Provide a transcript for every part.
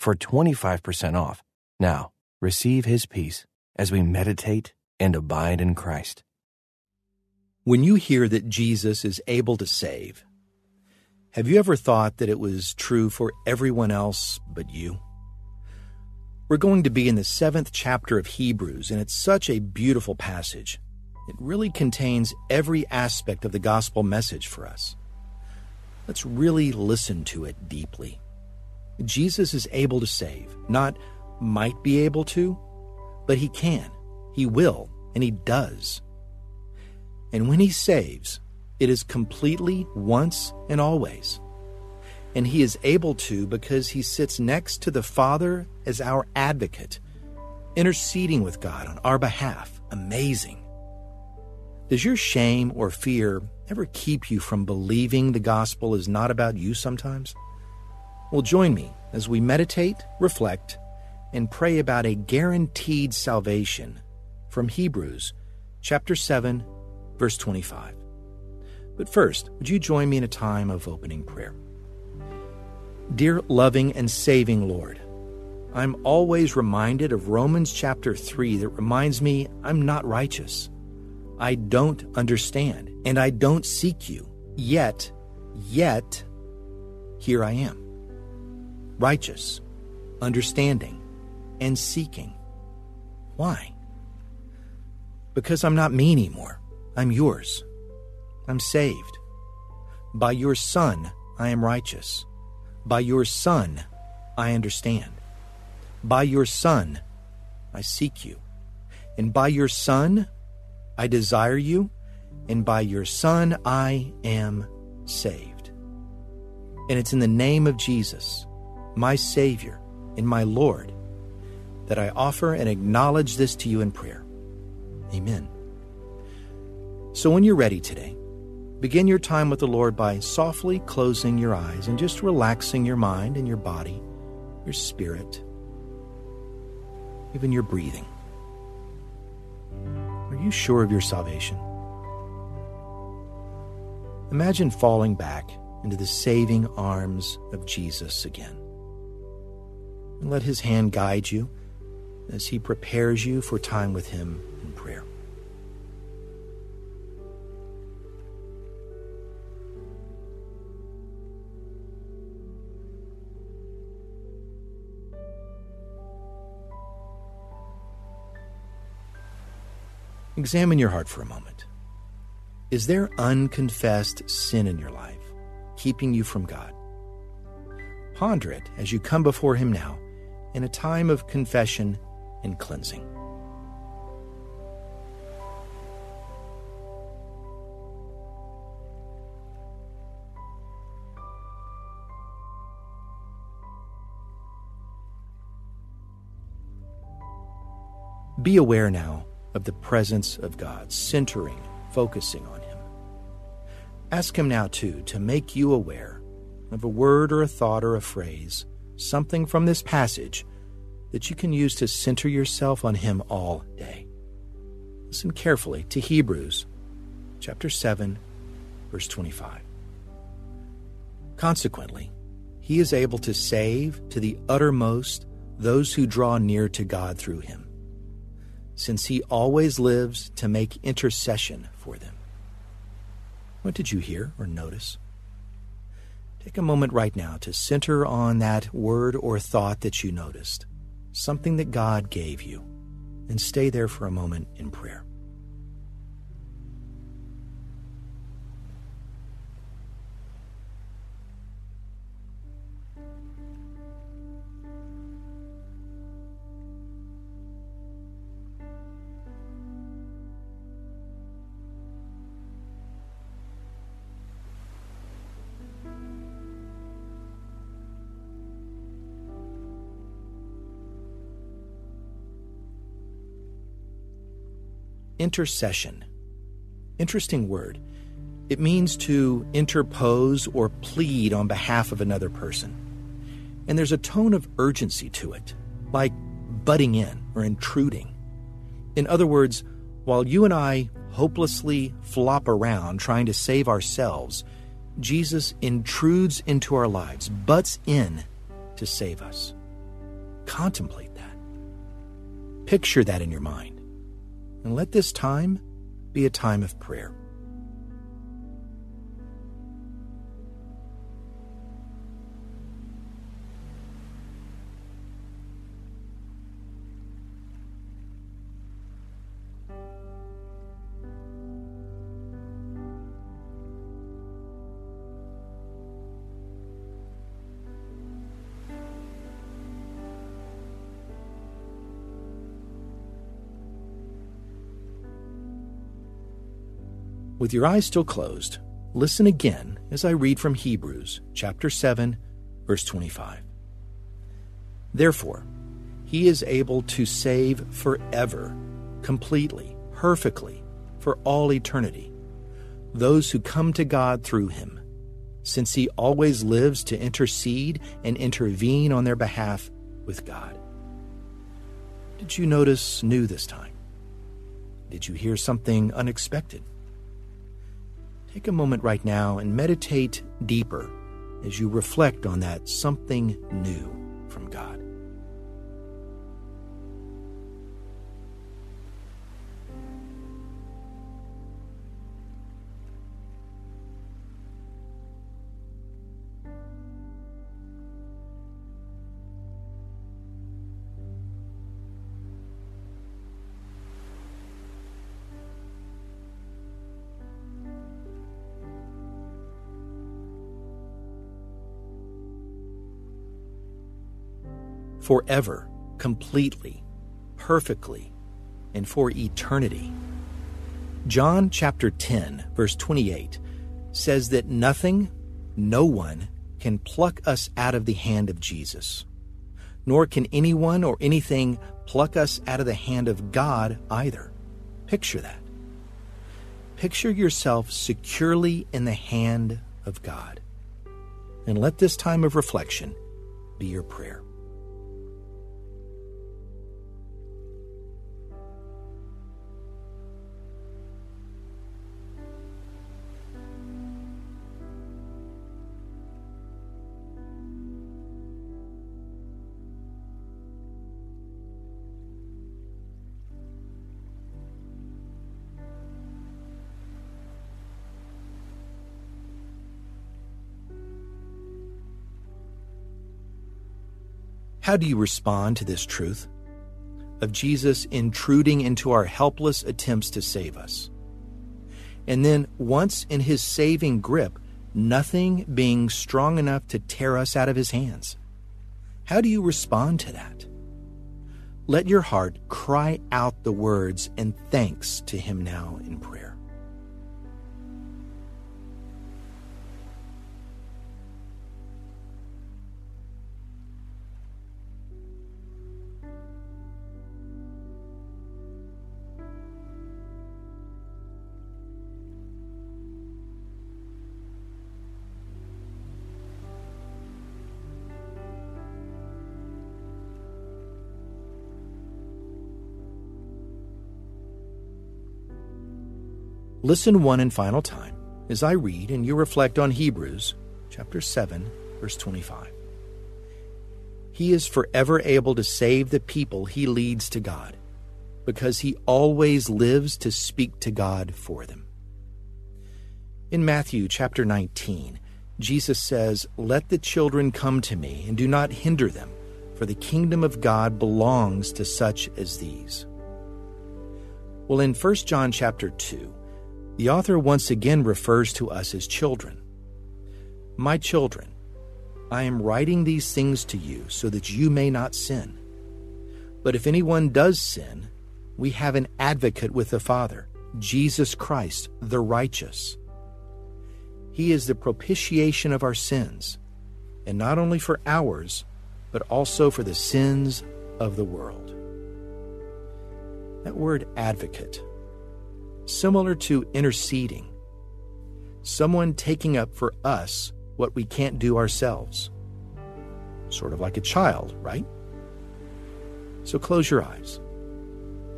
for 25% off. Now, receive his peace as we meditate and abide in Christ. When you hear that Jesus is able to save, have you ever thought that it was true for everyone else but you? We're going to be in the seventh chapter of Hebrews, and it's such a beautiful passage. It really contains every aspect of the gospel message for us. Let's really listen to it deeply. Jesus is able to save, not might be able to, but he can, he will, and he does. And when he saves, it is completely once and always. And he is able to because he sits next to the Father as our advocate, interceding with God on our behalf. Amazing. Does your shame or fear ever keep you from believing the gospel is not about you sometimes? Well, join me as we meditate, reflect, and pray about a guaranteed salvation from Hebrews chapter 7, verse 25. But first, would you join me in a time of opening prayer? Dear loving and saving Lord, I'm always reminded of Romans chapter 3 that reminds me I'm not righteous. I don't understand, and I don't seek you. Yet, yet, here I am righteous, understanding, and seeking. Why? Because I'm not me anymore. I'm yours. I'm saved. By your Son, I am righteous. By your Son, I understand. By your Son, I seek you. And by your Son, I desire you. And by your Son, I am saved. And it's in the name of Jesus my Savior, and my Lord, that I offer and acknowledge this to you in prayer. Amen. So when you're ready today, begin your time with the Lord by softly closing your eyes and just relaxing your mind and your body, your spirit, even your breathing. Are you sure of your salvation? Imagine falling back into the saving arms of Jesus again and let His hand guide you as He prepares you for time with Him in prayer. Examine your heart for a moment. Is there unconfessed sin in your life, keeping you from God? Ponder it as you come before Him now in a time of confession and cleansing. Be aware now of the presence of God, centering, focusing on Him. Ask Him now, too, to make you aware of a word or a thought or a phrase something from this passage that you can use to center yourself on Him all day. Listen carefully to Hebrews chapter 7, verse 25. Consequently, He is able to save to the uttermost those who draw near to God through Him, since He always lives to make intercession for them. What did you hear or notice? Take a moment right now to center on that word or thought that you noticed, something that God gave you, and stay there for a moment in prayer. Intercession. Interesting word. It means to interpose or plead on behalf of another person. And there's a tone of urgency to it, like butting in or intruding. In other words, while you and I hopelessly flop around trying to save ourselves, Jesus intrudes into our lives, butts in to save us. Contemplate that. Picture that in your mind. And let this time be a time of prayer. With your eyes still closed, listen again as I read from Hebrews chapter 7, verse 25. Therefore, he is able to save forever, completely, perfectly, for all eternity, those who come to God through him, since he always lives to intercede and intervene on their behalf with God. Did you notice new this time? Did you hear something unexpected? Take a moment right now and meditate deeper as you reflect on that something new from God. Forever, completely, perfectly, and for eternity. John chapter 10, verse 28 says that nothing, no one, can pluck us out of the hand of Jesus, nor can anyone or anything pluck us out of the hand of God either. Picture that. Picture yourself securely in the hand of God. And let this time of reflection be your prayer. How do you respond to this truth of Jesus intruding into our helpless attempts to save us? And then, once in his saving grip, nothing being strong enough to tear us out of his hands. How do you respond to that? Let your heart cry out the words and thanks to him now in prayer. Listen one and final time as I read and you reflect on Hebrews chapter 7 verse 25. He is forever able to save the people he leads to God because he always lives to speak to God for them. In Matthew chapter 19, Jesus says, Let the children come to me and do not hinder them, for the kingdom of God belongs to such as these. Well, in 1 John chapter 2, the author once again refers to us as children. My children, I am writing these things to you so that you may not sin. But if anyone does sin, we have an advocate with the Father, Jesus Christ, the righteous. He is the propitiation of our sins, and not only for ours, but also for the sins of the world. That word advocate similar to interceding, someone taking up for us what we can't do ourselves. Sort of like a child, right? So close your eyes.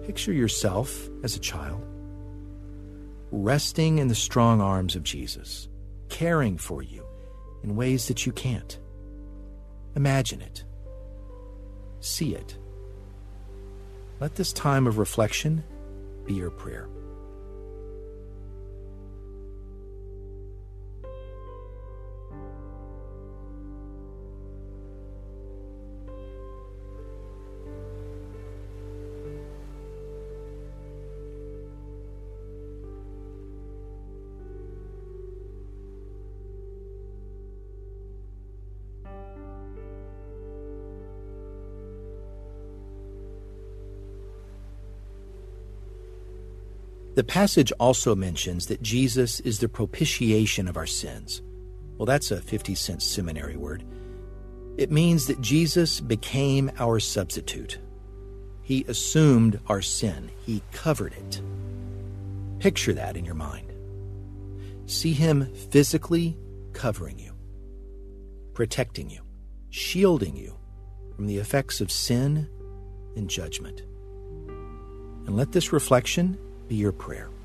Picture yourself as a child, resting in the strong arms of Jesus, caring for you in ways that you can't. Imagine it. See it. Let this time of reflection be your prayer. The passage also mentions that Jesus is the propitiation of our sins. Well, that's a 50 cent seminary word. It means that Jesus became our substitute. He assumed our sin, He covered it. Picture that in your mind. See Him physically covering you, protecting you, shielding you from the effects of sin and judgment. And let this reflection be your prayer.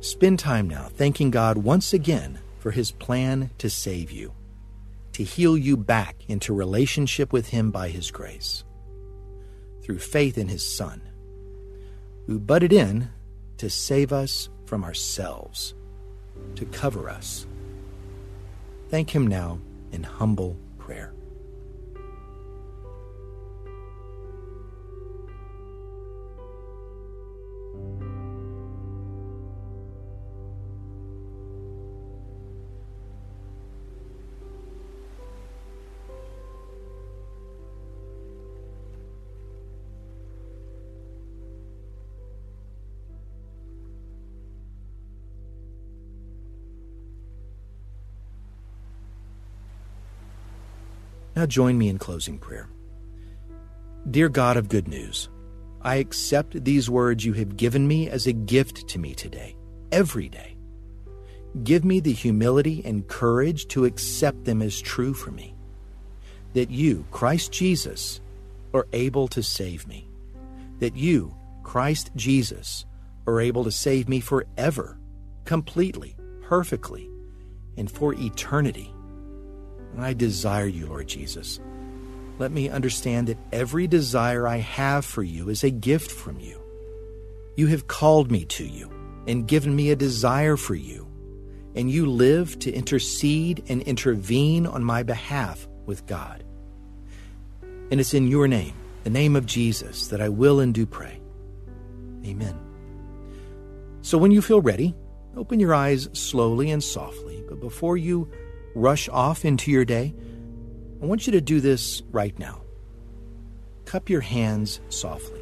Spend time now thanking God once again for his plan to save you, to heal you back into relationship with him by his grace, through faith in his Son, who butted in to save us from ourselves, to cover us. Thank him now in humble prayer. Now join me in closing prayer. Dear God of good news, I accept these words you have given me as a gift to me today, every day. Give me the humility and courage to accept them as true for me. That you, Christ Jesus, are able to save me. That you, Christ Jesus, are able to save me forever, completely, perfectly, and for eternity. I desire you, Lord Jesus. Let me understand that every desire I have for you is a gift from you. You have called me to you and given me a desire for you, and you live to intercede and intervene on my behalf with God. And it's in your name, the name of Jesus, that I will and do pray. Amen. So when you feel ready, open your eyes slowly and softly, but before you rush off into your day, I want you to do this right now. Cup your hands softly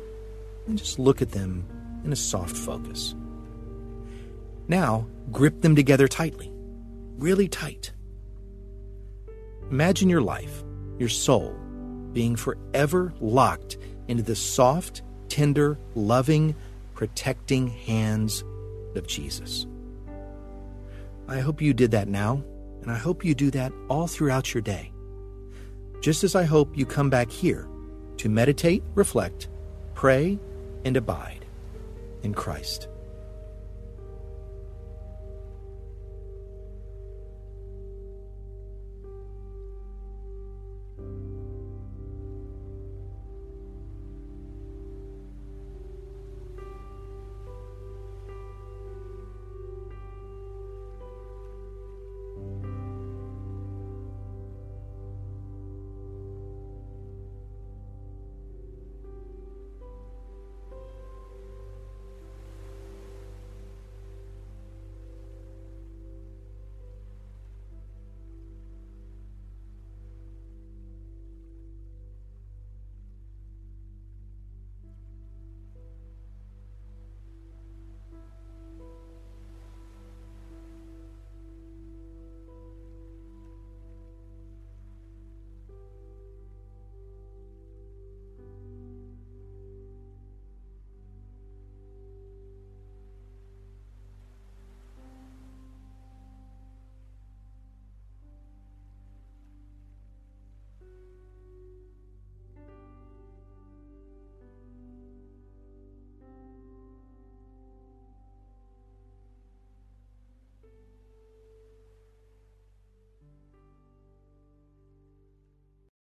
and just look at them in a soft focus. Now, grip them together tightly, really tight. Imagine your life, your soul, being forever locked into the soft, tender, loving, protecting hands of Jesus. I hope you did that now and I hope you do that all throughout your day. Just as I hope you come back here to meditate, reflect, pray, and abide in Christ.